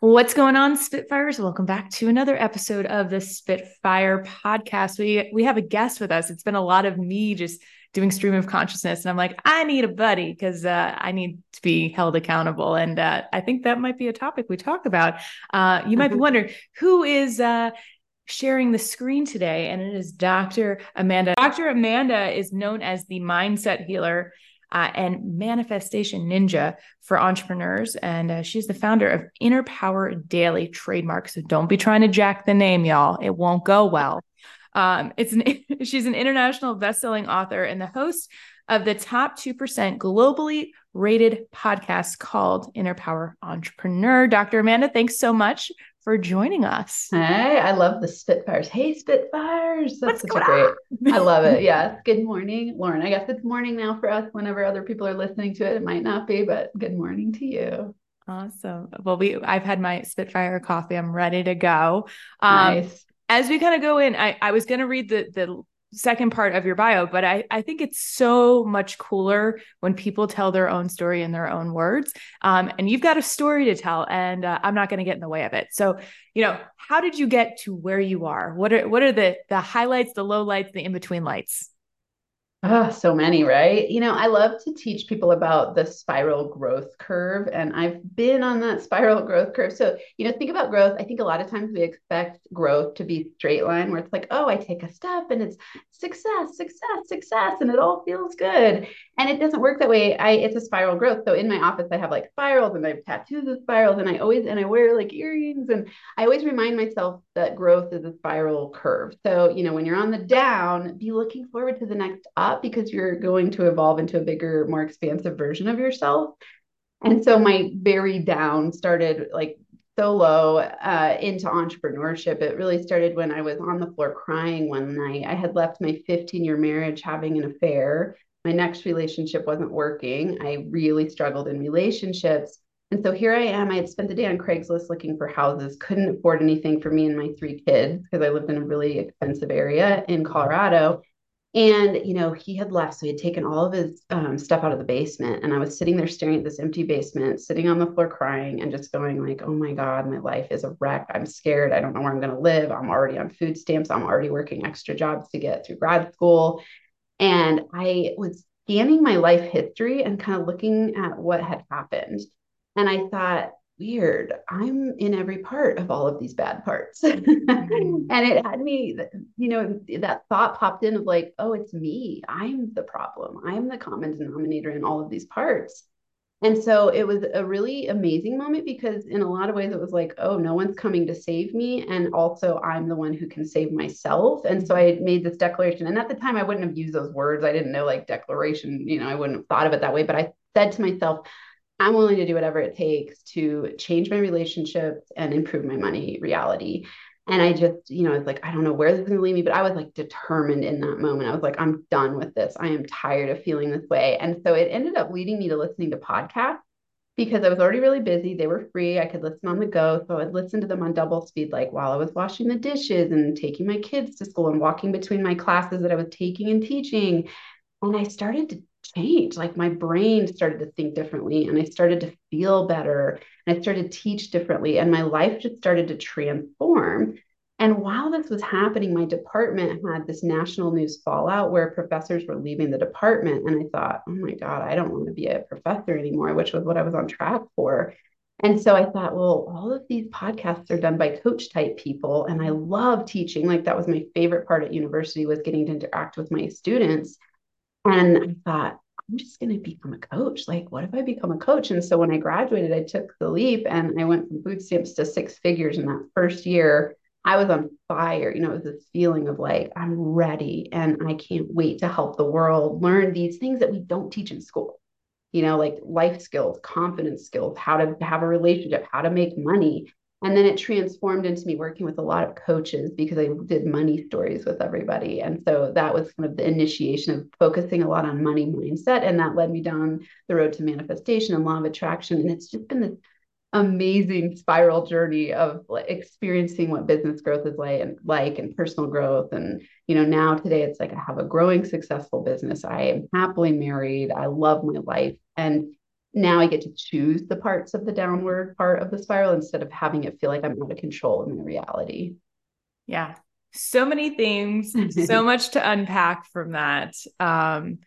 What's going on, Spitfires? Welcome back to another episode of the Spitfire podcast. We we have a guest with us. It's been a lot of me just doing stream of consciousness, and I'm like, I need a buddy because uh, I need to be held accountable, and uh, I think that might be a topic we talk about. Uh, you might be mm-hmm. wondering who is uh, sharing the screen today, and it is Dr. Amanda. Dr. Amanda is known as the mindset healer uh, and Manifestation Ninja for entrepreneurs. And uh, she's the founder of Inner Power Daily Trademark. So don't be trying to jack the name, y'all. It won't go well. Um, it's an, she's an international best-selling author and the host of the top 2% globally rated podcast called Inner Power Entrepreneur. Dr. Amanda, thanks so much for joining us. Hey, I love the Spitfires. Hey, Spitfires. That's What's such a great. I love it. Yeah. Good morning, Lauren. I guess it's morning now for us. Whenever other people are listening to it, it might not be, but good morning to you. Awesome. Well, we I've had my Spitfire coffee. I'm ready to go. Um, nice. As we kind of go in, I, I was going to read the the second part of your bio, but I, I think it's so much cooler when people tell their own story in their own words. Um, and you've got a story to tell, and uh, I'm not going to get in the way of it. So, you know, how did you get to where you are? What are what are the the highlights, the low lights, the in between lights? Oh, so many, right? You know, I love to teach people about the spiral growth curve, and I've been on that spiral growth curve. So, you know, think about growth. I think a lot of times we expect growth to be straight line, where it's like, oh, I take a step and it's success, success, success, and it all feels good. And it doesn't work that way. I it's a spiral growth. So in my office, I have like spirals, and I have tattoos of spirals, and I always and I wear like earrings, and I always remind myself that growth is a spiral curve. So, you know, when you're on the down, be looking forward to the next up up because you're going to evolve into a bigger, more expansive version of yourself. And so my very down started like so low uh, into entrepreneurship. It really started when I was on the floor crying one night. I had left my 15 year marriage having an affair. My next relationship wasn't working. I really struggled in relationships. And so here I am. I had spent the day on Craigslist looking for houses, couldn't afford anything for me and my three kids because I lived in a really expensive area in Colorado. And, you know, he had left. So he had taken all of his um, stuff out of the basement. And I was sitting there staring at this empty basement, sitting on the floor crying and just going like, oh my God, my life is a wreck. I'm scared. I don't know where I'm going to live. I'm already on food stamps. I'm already working extra jobs to get through grad school. And I was scanning my life history and kind of looking at what had happened. And I thought, weird. I'm in every part of all of these bad parts. mm-hmm. And it had me, you know, that thought popped in of like, oh, it's me. I'm the problem. I'm the common denominator in all of these parts. And so it was a really amazing moment because, in a lot of ways, it was like, oh, no one's coming to save me. And also, I'm the one who can save myself. And so I made this declaration. And at the time, I wouldn't have used those words. I didn't know like declaration, you know, I wouldn't have thought of it that way. But I said to myself, I'm willing to do whatever it takes to change my relationships and improve my money reality. And I just, you know, it's like, I don't know where this is going to lead me, but I was like determined in that moment. I was like, I'm done with this. I am tired of feeling this way. And so it ended up leading me to listening to podcasts because I was already really busy. They were free. I could listen on the go. So I'd listen to them on double speed, like while I was washing the dishes and taking my kids to school and walking between my classes that I was taking and teaching. And I started to change. Like my brain started to think differently and I started to feel better and I started to teach differently and my life just started to transform. And while this was happening, my department had this national news fallout where professors were leaving the department. And I thought, oh my God, I don't want to be a professor anymore, which was what I was on track for. And so I thought, well, all of these podcasts are done by coach type people. And I love teaching. Like that was my favorite part at university was getting to interact with my students. And I thought, I'm just going to become a coach. Like, what if I become a coach? And so when I graduated, I took the leap and I went from food stamps to six figures in that first year. I was on fire. You know, it was this feeling of like, I'm ready and I can't wait to help the world learn these things that we don't teach in school. You know, like life skills, confidence skills, how to have a relationship, how to make money, and then it transformed into me working with a lot of coaches because I did money stories with everybody. And so that was kind of the initiation of focusing a lot on money mindset. And that led me down the road to manifestation and law of attraction. And it's just been this amazing spiral journey of experiencing what business growth is like and like and personal growth and you know now today it's like i have a growing successful business i am happily married i love my life and now I get to choose the parts of the downward part of the spiral instead of having it feel like I'm out of control in my reality. Yeah. So many things, so much to unpack from that. Um,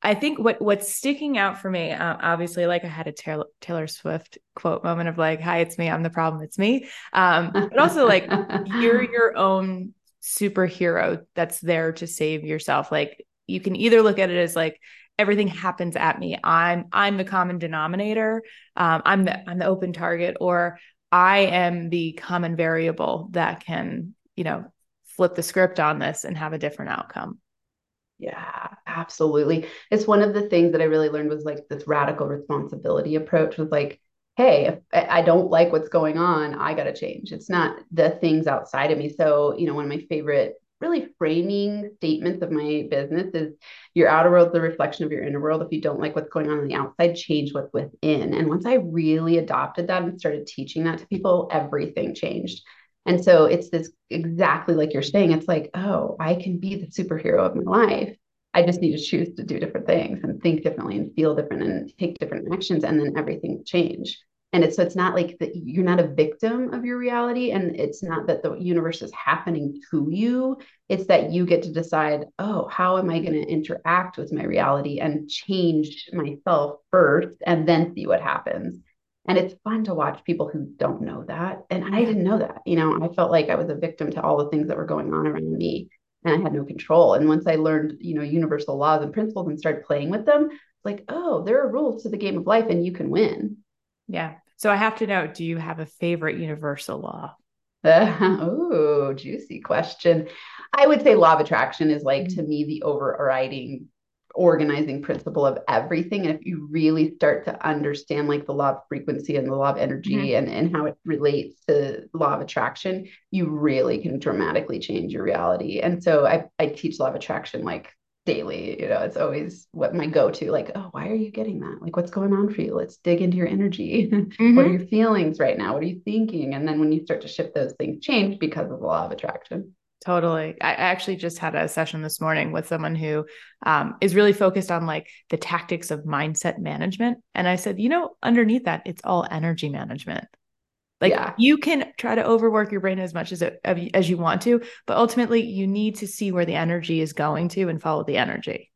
I think what what's sticking out for me, uh, obviously, like I had a Taylor, Taylor, Swift quote moment of like, "Hi, it's me. I'm the problem. It's me." Um, but also like you're your own superhero that's there to save yourself. Like you can either look at it as like everything happens at me. I'm I'm the common denominator. Um, I'm the I'm the open target, or I am the common variable that can you know flip the script on this and have a different outcome. Yeah, absolutely. It's one of the things that I really learned was like this radical responsibility approach was like, hey, if I don't like what's going on, I got to change. It's not the things outside of me. So, you know, one of my favorite really framing statements of my business is your outer world is the reflection of your inner world. If you don't like what's going on on the outside, change what's within. And once I really adopted that and started teaching that to people, everything changed. And so it's this exactly like you're saying, it's like, oh, I can be the superhero of my life. I just need to choose to do different things and think differently and feel different and take different actions, and then everything will change. And it's so it's not like that you're not a victim of your reality, and it's not that the universe is happening to you. It's that you get to decide, oh, how am I going to interact with my reality and change myself first, and then see what happens. And it's fun to watch people who don't know that. And I didn't know that. You know, I felt like I was a victim to all the things that were going on around me and I had no control. And once I learned, you know, universal laws and principles and started playing with them, like, oh, there are rules to the game of life and you can win. Yeah. So I have to know, do you have a favorite universal law? Uh, oh, juicy question. I would say law of attraction is like mm-hmm. to me the overriding organizing principle of everything. And if you really start to understand like the law of frequency and the law of energy mm-hmm. and, and how it relates to law of attraction, you really can dramatically change your reality. And so I, I teach law of attraction like daily. You know, it's always what my go-to, like, oh, why are you getting that? Like, what's going on for you? Let's dig into your energy. Mm-hmm. what are your feelings right now? What are you thinking? And then when you start to shift those things, change because of the law of attraction. Totally. I actually just had a session this morning with someone who um, is really focused on like the tactics of mindset management. And I said, you know, underneath that, it's all energy management. Like yeah. you can try to overwork your brain as much as it, as you want to, but ultimately you need to see where the energy is going to and follow the energy.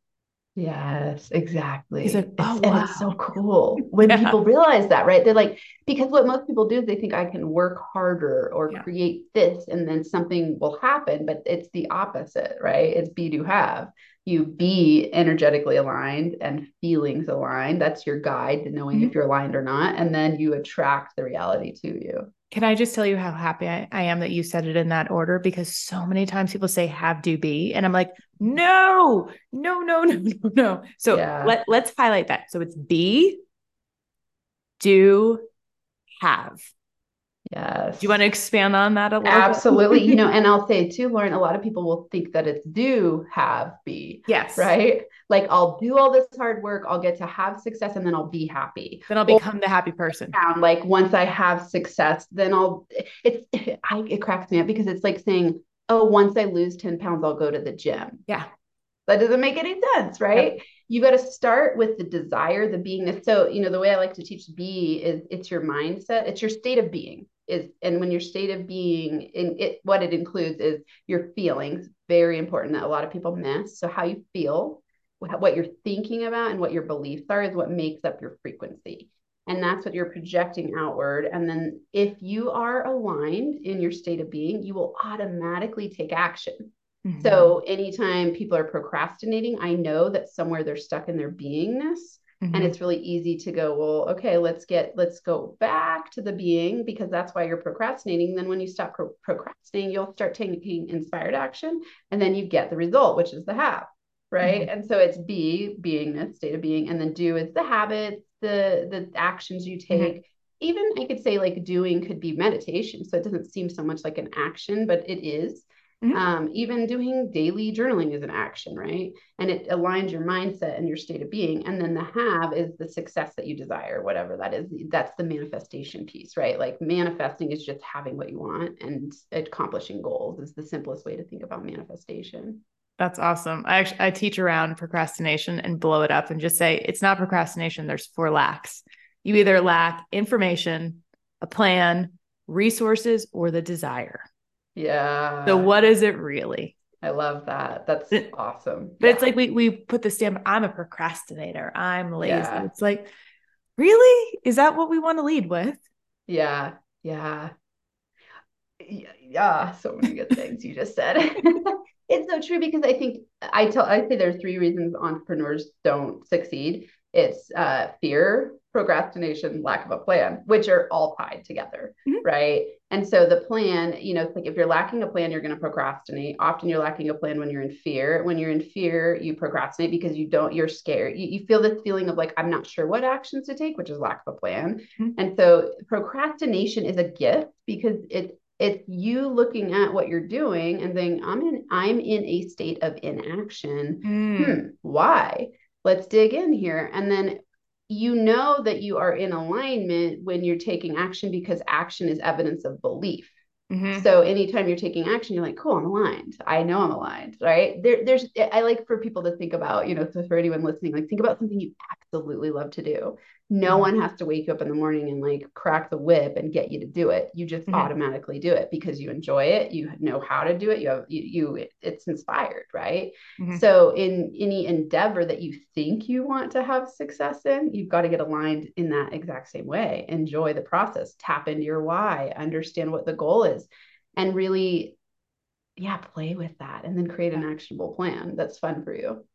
Yes, exactly. Like, oh, it's, wow. and it's so cool when yeah. people realize that, right? They're like, because what most people do is they think I can work harder or yeah. create this and then something will happen, but it's the opposite, right? It's be to have. You be energetically aligned and feelings aligned. That's your guide to knowing mm-hmm. if you're aligned or not. And then you attract the reality to you. Can I just tell you how happy I, I, am that you said it in that order? Because so many times people say have do be, and I'm like, no, no, no, no, no, no. So yeah. let, let's highlight that. So it's be, do, have. Yes. Do you want to expand on that a little Absolutely. you know, and I'll say too, Lauren, a lot of people will think that it's do, have, be. Yes. Right. Like I'll do all this hard work, I'll get to have success, and then I'll be happy. Then I'll become or, the happy person. Like once I have success, then I'll it's I it cracks me up because it's like saying, Oh, once I lose 10 pounds, I'll go to the gym. Yeah. That doesn't make any sense, right? Yep. You got to start with the desire, the beingness. So, you know, the way I like to teach be is it's your mindset, it's your state of being is and when your state of being in it what it includes is your feelings very important that a lot of people miss. So how you feel what you're thinking about and what your beliefs are is what makes up your frequency. And that's what you're projecting outward. And then if you are aligned in your state of being you will automatically take action. Mm-hmm. so anytime people are procrastinating i know that somewhere they're stuck in their beingness Mm-hmm. And it's really easy to go, well, okay, let's get, let's go back to the being because that's why you're procrastinating. Then when you stop pro- procrastinating, you'll start taking inspired action and then you get the result, which is the have, right? Mm-hmm. And so it's be, beingness, state of being, and then do is the habits, the the actions you mm-hmm. take. Mm-hmm. Even I could say like doing could be meditation. So it doesn't seem so much like an action, but it is. Mm-hmm. Um, even doing daily journaling is an action, right? And it aligns your mindset and your state of being. And then the have is the success that you desire, whatever that is. That's the manifestation piece, right? Like manifesting is just having what you want, and accomplishing goals is the simplest way to think about manifestation. That's awesome. I actually I teach around procrastination and blow it up and just say it's not procrastination. There's four lacks. You either lack information, a plan, resources, or the desire. Yeah. So what is it really? I love that. That's it, awesome. But yeah. it's like we we put the stamp, I'm a procrastinator. I'm lazy. Yeah. It's like, really? Is that what we want to lead with? Yeah. Yeah. Yeah. So many good things you just said. it's so true because I think I tell I say there are three reasons entrepreneurs don't succeed. It's uh, fear, procrastination, lack of a plan, which are all tied together, mm-hmm. right? And so the plan, you know, like if you're lacking a plan, you're going to procrastinate. Often you're lacking a plan when you're in fear. When you're in fear, you procrastinate because you don't, you're scared. You, you feel this feeling of like, I'm not sure what actions to take, which is lack of a plan. Mm-hmm. And so procrastination is a gift because it it's you looking at what you're doing and saying, I'm in, I'm in a state of inaction. Mm. Hmm, why? Let's dig in here. And then you know that you are in alignment when you're taking action because action is evidence of belief. Mm-hmm. So anytime you're taking action, you're like, cool, I'm aligned. I know I'm aligned, right? There, there's, I like for people to think about, you know, so for anyone listening, like think about something you absolutely love to do no mm-hmm. one has to wake you up in the morning and like crack the whip and get you to do it. You just mm-hmm. automatically do it because you enjoy it. You know how to do it. You have you, you it's inspired right? Mm-hmm. so in any endeavor that you think you want to have success in you've got to get aligned in that exact same way. Enjoy the process. Tap into your why. Understand what the goal is and really yeah play with that and then create an actionable plan that's fun for you.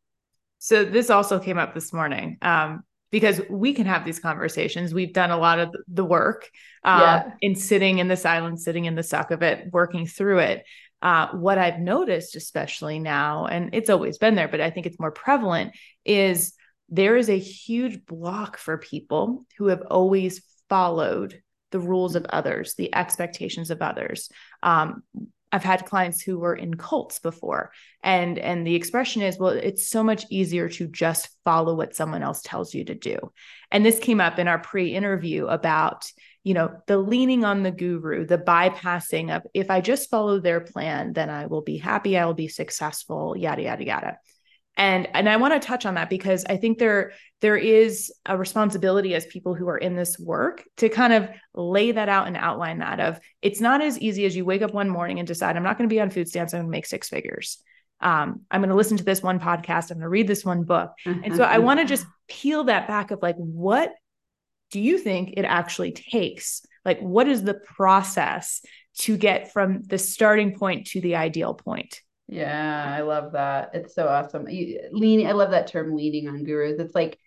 So this also came up this morning. Um, because we can have these conversations. We've done a lot of the work um, yeah. in sitting in the silence, sitting in the suck of it, working through it. Uh, what I've noticed, especially now, and it's always been there, but I think it's more prevalent, is there is a huge block for people who have always followed the rules of others, the expectations of others. Um, I've had clients who were in cults before and and the expression is well it's so much easier to just follow what someone else tells you to do. And this came up in our pre-interview about you know the leaning on the guru, the bypassing of if I just follow their plan then I will be happy, I will be successful, yada yada yada and and i want to touch on that because i think there there is a responsibility as people who are in this work to kind of lay that out and outline that of it's not as easy as you wake up one morning and decide i'm not going to be on food stamps i'm going to make six figures. Um, i'm going to listen to this one podcast i'm going to read this one book. And so i want to just peel that back of like what do you think it actually takes? Like what is the process to get from the starting point to the ideal point yeah, I love that. It's so awesome. You, lean, I love that term leaning on gurus. It's like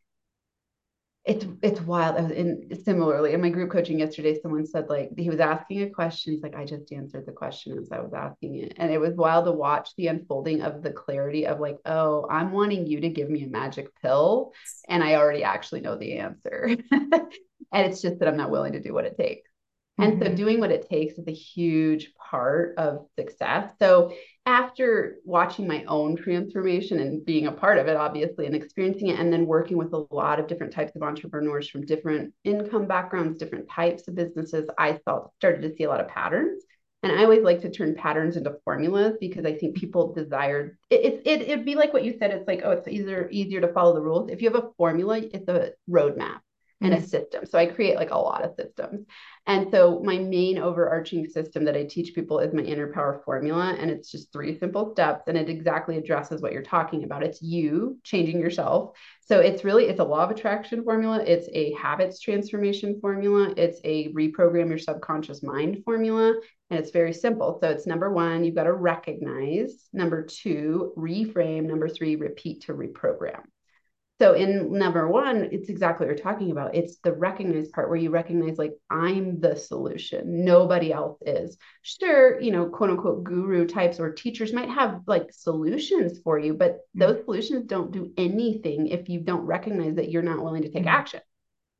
it's it's wild. I was in similarly in my group coaching yesterday, someone said like he was asking a question. He's like, I just answered the question as I was asking it. And it was wild to watch the unfolding of the clarity of like, oh, I'm wanting you to give me a magic pill. And I already actually know the answer. and it's just that I'm not willing to do what it takes. And mm-hmm. so doing what it takes is a huge part of success. So after watching my own transformation and being a part of it, obviously, and experiencing it, and then working with a lot of different types of entrepreneurs from different income backgrounds, different types of businesses, I felt started to see a lot of patterns. And I always like to turn patterns into formulas because I think people desire it. It, it it'd be like what you said. It's like, oh, it's easier easier to follow the rules. If you have a formula, it's a roadmap and a mm-hmm. system. So I create like a lot of systems. And so my main overarching system that I teach people is my inner power formula. And it's just three simple steps and it exactly addresses what you're talking about. It's you changing yourself. So it's really, it's a law of attraction formula. It's a habits transformation formula. It's a reprogram your subconscious mind formula. And it's very simple. So it's number one, you've got to recognize. Number two, reframe. Number three, repeat to reprogram. So in number one, it's exactly what you're talking about. It's the recognize part where you recognize like I'm the solution. Nobody else is. Sure, you know, quote unquote guru types or teachers might have like solutions for you, but mm-hmm. those solutions don't do anything if you don't recognize that you're not willing to take mm-hmm. action.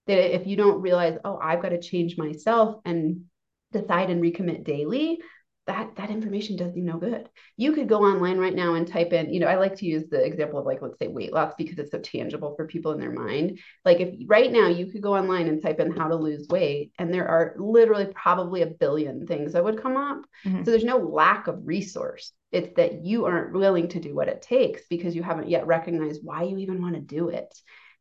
That if you don't realize, oh, I've got to change myself and decide and recommit daily, that that information does you no good. You could go online right now and type in, you know, I like to use the example of like let's say weight loss because it's so tangible for people in their mind. Like if right now you could go online and type in how to lose weight and there are literally probably a billion things that would come up. Mm-hmm. So there's no lack of resource. It's that you aren't willing to do what it takes because you haven't yet recognized why you even want to do it.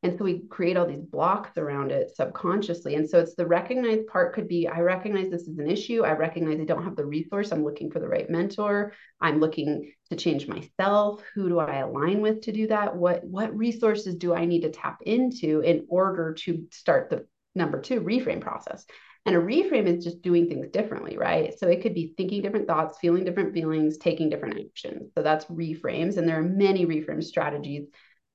And so we create all these blocks around it subconsciously. And so it's the recognized part could be I recognize this is an issue. I recognize I don't have the resource. I'm looking for the right mentor. I'm looking to change myself. Who do I align with to do that? What what resources do I need to tap into in order to start the number two reframe process? And a reframe is just doing things differently, right? So it could be thinking different thoughts, feeling different feelings, taking different actions. So that's reframes. And there are many reframe strategies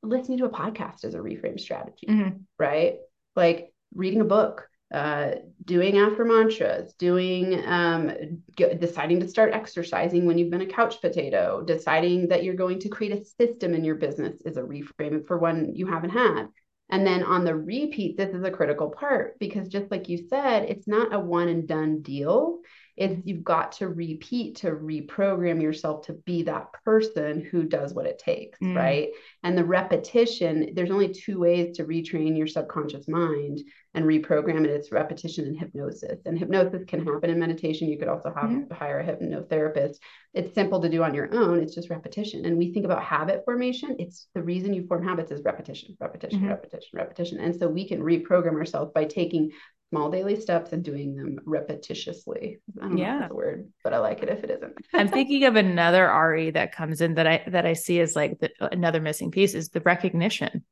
listening to a podcast is a reframe strategy, mm-hmm. right? Like reading a book, uh, doing after mantras, doing, um, g- deciding to start exercising when you've been a couch potato, deciding that you're going to create a system in your business is a reframe for one you haven't had. And then on the repeat, this is a critical part because just like you said, it's not a one and done deal it's you've got to repeat to reprogram yourself to be that person who does what it takes mm. right? And the repetition there's only two ways to retrain your subconscious mind and reprogram it. It's repetition and hypnosis. And hypnosis can happen in meditation. You could also have mm-hmm. hire a hypnotherapist. It's simple to do on your own. It's just repetition. And we think about habit formation. It's the reason you form habits is repetition repetition mm-hmm. repetition repetition. And so we can reprogram ourselves by taking small daily steps and doing them repetitiously. I don't yeah. know if that's a word, but I like it if it isn't. I'm thinking of another RE that comes in that I that I see as like the, uh, another missing piece is the recognition.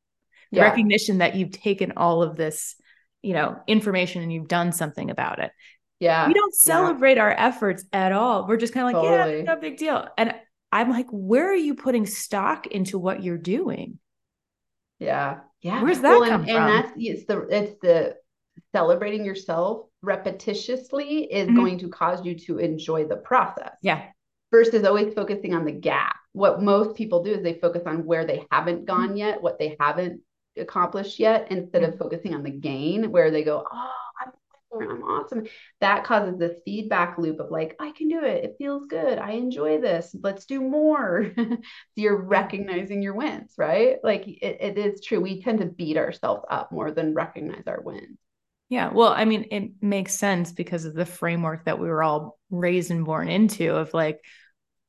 The yeah. recognition that you've taken all of this, you know, information and you've done something about it. Yeah. We don't celebrate yeah. our efforts at all. We're just kind of like, totally. yeah, no big deal. And I'm like, where are you putting stock into what you're doing? Yeah. Yeah. Where's that well, come and, from? And that's it's the it's the celebrating yourself repetitiously is mm-hmm. going to cause you to enjoy the process. Yeah. Versus always focusing on the gap. What most people do is they focus on where they haven't gone mm-hmm. yet, what they haven't accomplished yet, instead mm-hmm. of focusing on the gain, where they go, Oh, I'm I'm awesome. That causes this feedback loop of like, I can do it. It feels good. I enjoy this. Let's do more. so you're recognizing your wins, right? Like it, it is true. We tend to beat ourselves up more than recognize our wins. Yeah. Well, I mean, it makes sense because of the framework that we were all raised and born into of like,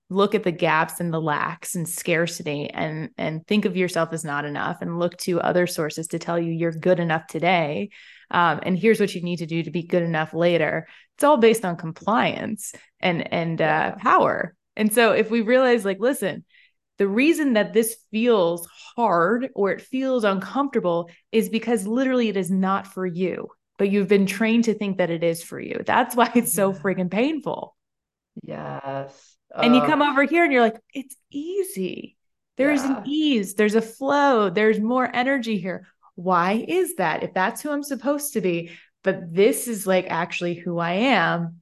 look at the gaps and the lacks and scarcity and and think of yourself as not enough and look to other sources to tell you you're good enough today um, and here's what you need to do to be good enough later. It's all based on compliance and and uh, power. And so if we realize like listen the reason that this feels hard or it feels uncomfortable is because literally it is not for you but you've been trained to think that it is for you. That's why it's so freaking painful. Yes. And you come over here and you're like, it's easy. There's yeah. an ease, there's a flow, there's more energy here. Why is that? If that's who I'm supposed to be, but this is like actually who I am.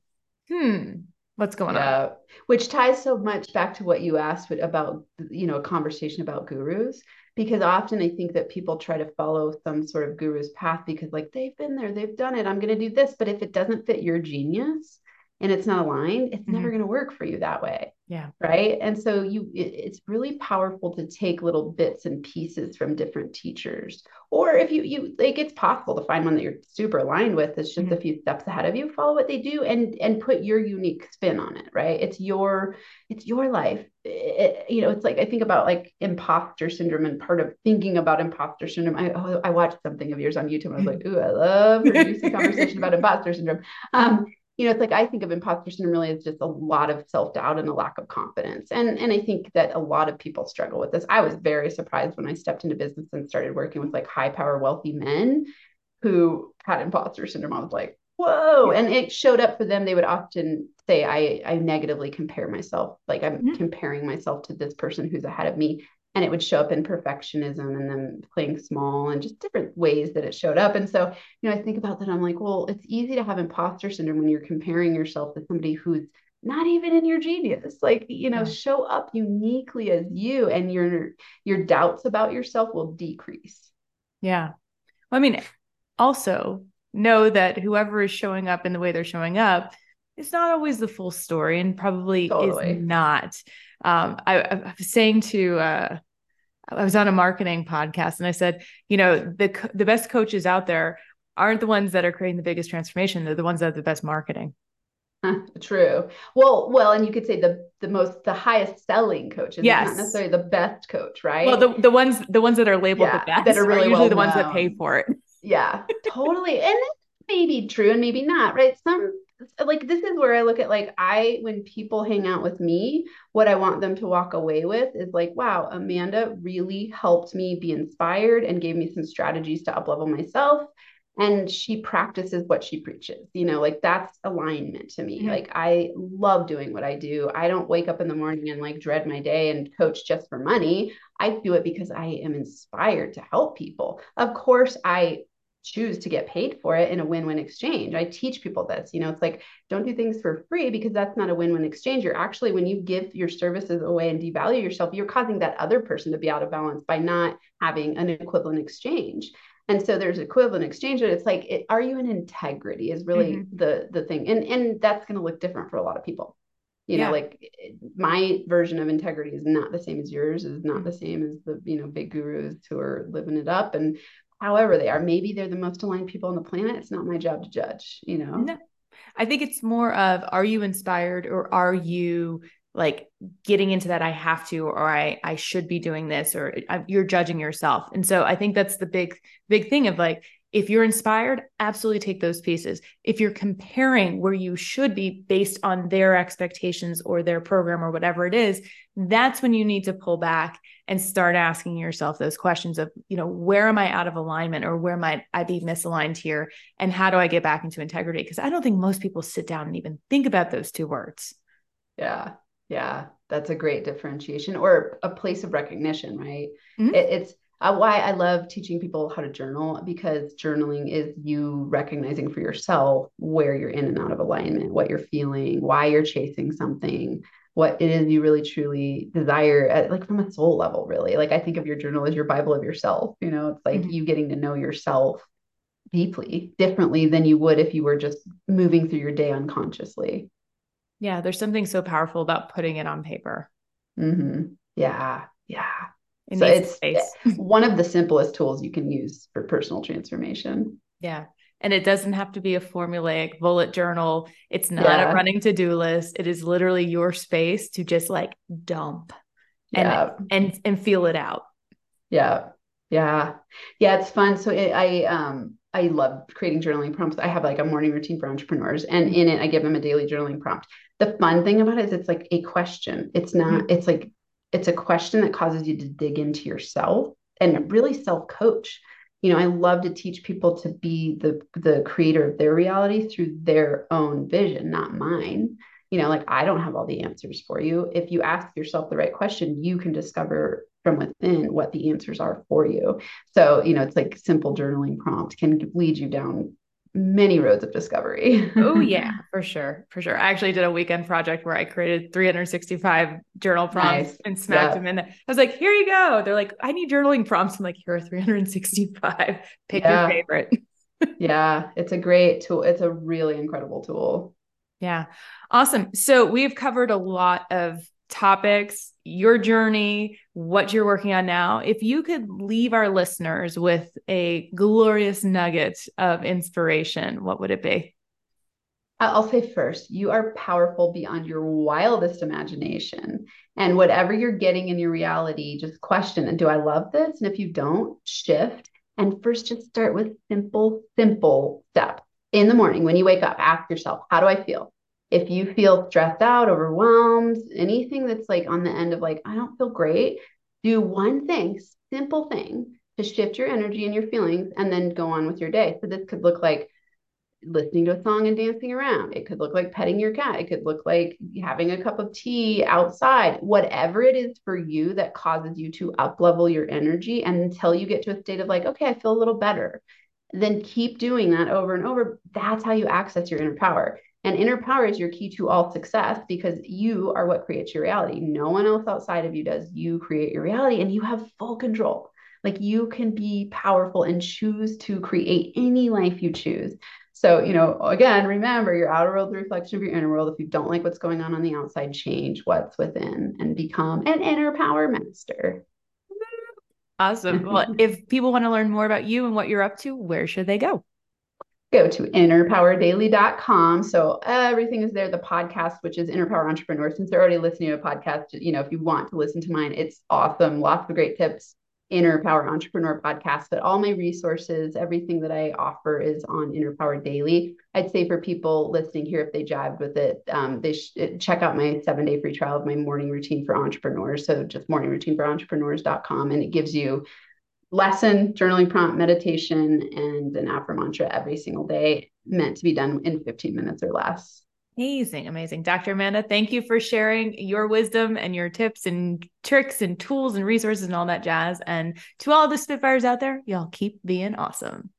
Hmm, what's going yeah. on? Which ties so much back to what you asked about, you know, a conversation about gurus because often I think that people try to follow some sort of guru's path because like they've been there, they've done it, I'm going to do this. But if it doesn't fit your genius and it's not aligned, it's mm-hmm. never going to work for you that way. Yeah. Right. And so you, it, it's really powerful to take little bits and pieces from different teachers. Or if you, you like, it's possible to find one that you're super aligned with. It's just mm-hmm. a few steps ahead of you. Follow what they do and and put your unique spin on it. Right. It's your, it's your life. It, you know, it's like I think about like imposter syndrome and part of thinking about imposter syndrome. I oh, I watched something of yours on YouTube. and I was like, ooh, I love juicy conversation about imposter syndrome. Um, you know, it's like I think of imposter syndrome really as just a lot of self doubt and a lack of confidence. And, and I think that a lot of people struggle with this. I was very surprised when I stepped into business and started working with like high power, wealthy men who had imposter syndrome. I was like, whoa. And it showed up for them. They would often say, I, I negatively compare myself. Like I'm mm-hmm. comparing myself to this person who's ahead of me and it would show up in perfectionism and then playing small and just different ways that it showed up. And so, you know, I think about that. I'm like, well, it's easy to have imposter syndrome when you're comparing yourself to somebody who's not even in your genius. Like, you know, yeah. show up uniquely as you and your your doubts about yourself will decrease. Yeah. Well, I mean, also know that whoever is showing up in the way they're showing up it's not always the full story and probably Totally. is not. Um, I, I was saying to, uh, I was on a marketing podcast and I said, you know, the the best coaches out there aren't the ones that are creating the biggest transformation. They're the ones that have the best marketing. True. Well, well, and you could say the the most the highest selling coaches, Yes. not necessarily the best coach, right? Well, the, the ones the ones that are labeled Yeah, the best that are really usually well the ones that pay for it. Yeah, totally. And that may be true and maybe not, right? Some like this is where I look at like I when people hang out with me, what I want them to walk away with is like, wow, Amanda really helped me be inspired and gave me some strategies to uplevel myself. And she practices what she preaches, you know, like that's alignment to me. Mhm. Like I love doing what I do. I don't wake up in the morning and like dread my day and coach just for money. I do it because I am inspired to help people. Of course, I choose to get paid for it in a win-win exchange. I teach people this, you know, it's like don't do things for free because that's not a win-win exchange. You're actually when you give your services away and devalue yourself, you're causing that other person to be out of balance by not having an equivalent exchange. And so there's equivalent exchange, but it's like, it, are you in integrity is really Mhm. the the thing, and and that's going to look different for a lot of people. You Yeah. know, like my version of integrity is not the same as yours, is not Mhm. the same as the you know big gurus who are living it up, and however they are, maybe they're the most aligned people on the planet. It's not my job to judge. You know, No. I think it's more of are you inspired or are you like getting into that I have to or I I should be doing this or I- you're judging yourself. And so I think that's the big big thing of like if you're inspired, absolutely take those pieces. If you're comparing where you should be based on their expectations or their program or whatever it is, that's when you need to pull back and start asking yourself those questions of, you know, where am I out of alignment or where might I be misaligned here? And how do I get back into integrity? Because I don't think most people sit down and even think about those two words. yeah, yeah, that's a great differentiation or a place of recognition, right? Mhm. It, it's uh, why I love teaching people how to journal because journaling is you recognizing for yourself where you're in and out of alignment, what you're feeling, why you're chasing something, what it is you really truly desire, at, like from a soul level, really. Like I think of your journal as your Bible of yourself. You know, it's like Mhm. you getting to know yourself deeply, differently than you would if you were just moving through your day unconsciously. Yeah, there's something so powerful about putting it on paper. mm-hmm. Yeah, yeah. It So it's space. one of the simplest tools you can use for personal transformation. Yeah. And it doesn't have to be a formulaic bullet journal. It's not Yeah. a running to-do list. It is literally your space to just like dump and Yeah, and and feel it out. yeah, yeah, yeah. It's fun. So it, I um I love creating journaling prompts. I have like a morning routine for entrepreneurs, and in it I give them a daily journaling prompt. The fun thing about it is it's like a question. It's not. It's like it's a question that causes you to dig into yourself and really self coach. You know, I love to teach people to be the the creator of their reality through their own vision, not mine. You know, like I don't have all the answers for you. If you ask yourself the right question, you can discover from within what the answers are for you. So, you know, it's like simple journaling prompt can lead you down many roads of discovery. Oh yeah, for sure. For sure. I actually did a weekend project where I created 365 journal prompts Nice. and smacked Yeah. them in there. I was like, here you go. They're like, I need journaling prompts. I'm like, here are 365. Pick Yeah. your favorite. yeah, it's a great tool. It's a really incredible tool. Yeah. Awesome. So we've covered a lot of topics, your journey, what you're working on now. If you could leave our listeners with a glorious nugget of inspiration, what would it be? I'll say first, you are powerful beyond your wildest imagination. And whatever you're getting in your reality, just question and do I love this? And if you don't, shift. And first, just start with simple, simple steps In the morning, when you wake up, ask yourself, how do I feel? If you feel stressed out, overwhelmed, anything that's like on the end of like, I don't feel great, do one thing, simple thing to shift your energy and your feelings, and then go on with your day. So this could look like listening to a song and dancing around. It could look like petting your cat. It could look like having a cup of tea outside. Whatever it is for you that causes you to up level your energy and until you get to a state of like, okay, I feel a little better. Then keep doing that over and over. That's how you access your inner power. And inner power is your key to all success because you are what creates your reality. No one else outside of you does. You create your reality and you have full control. Like you can be powerful and choose to create any life you choose. So, you know, again, remember your outer world, the reflection of your inner world. If you don't like what's going on on the outside, change what's within and become an inner power master. Awesome. Well, if people want to learn more about you and what you're up to, where should they go? Go to innerpowerdaily.com. So everything is there. The podcast, which is Inner Power Entrepreneur, since they're already listening to a podcast, you know, if you want to listen to mine, it's awesome. Lots of great tips Inner Power Entrepreneur podcast, but all my resources, everything that I offer is on Inner Power Daily. I'd say for people listening here, if they jived with it, um, they should check out my seven day free trial of my morning routine for entrepreneurs. So just morningroutineforentrepreneurs.com, and it gives you lesson, journaling prompt, meditation, and an affirm mantra every single day, meant to be done in 15 minutes or less. Amazing, amazing. Dr. Amanda, thank you for sharing your wisdom and your tips and tricks and tools and resources and all that jazz. And to all the Spitfires out there, y'all keep being awesome.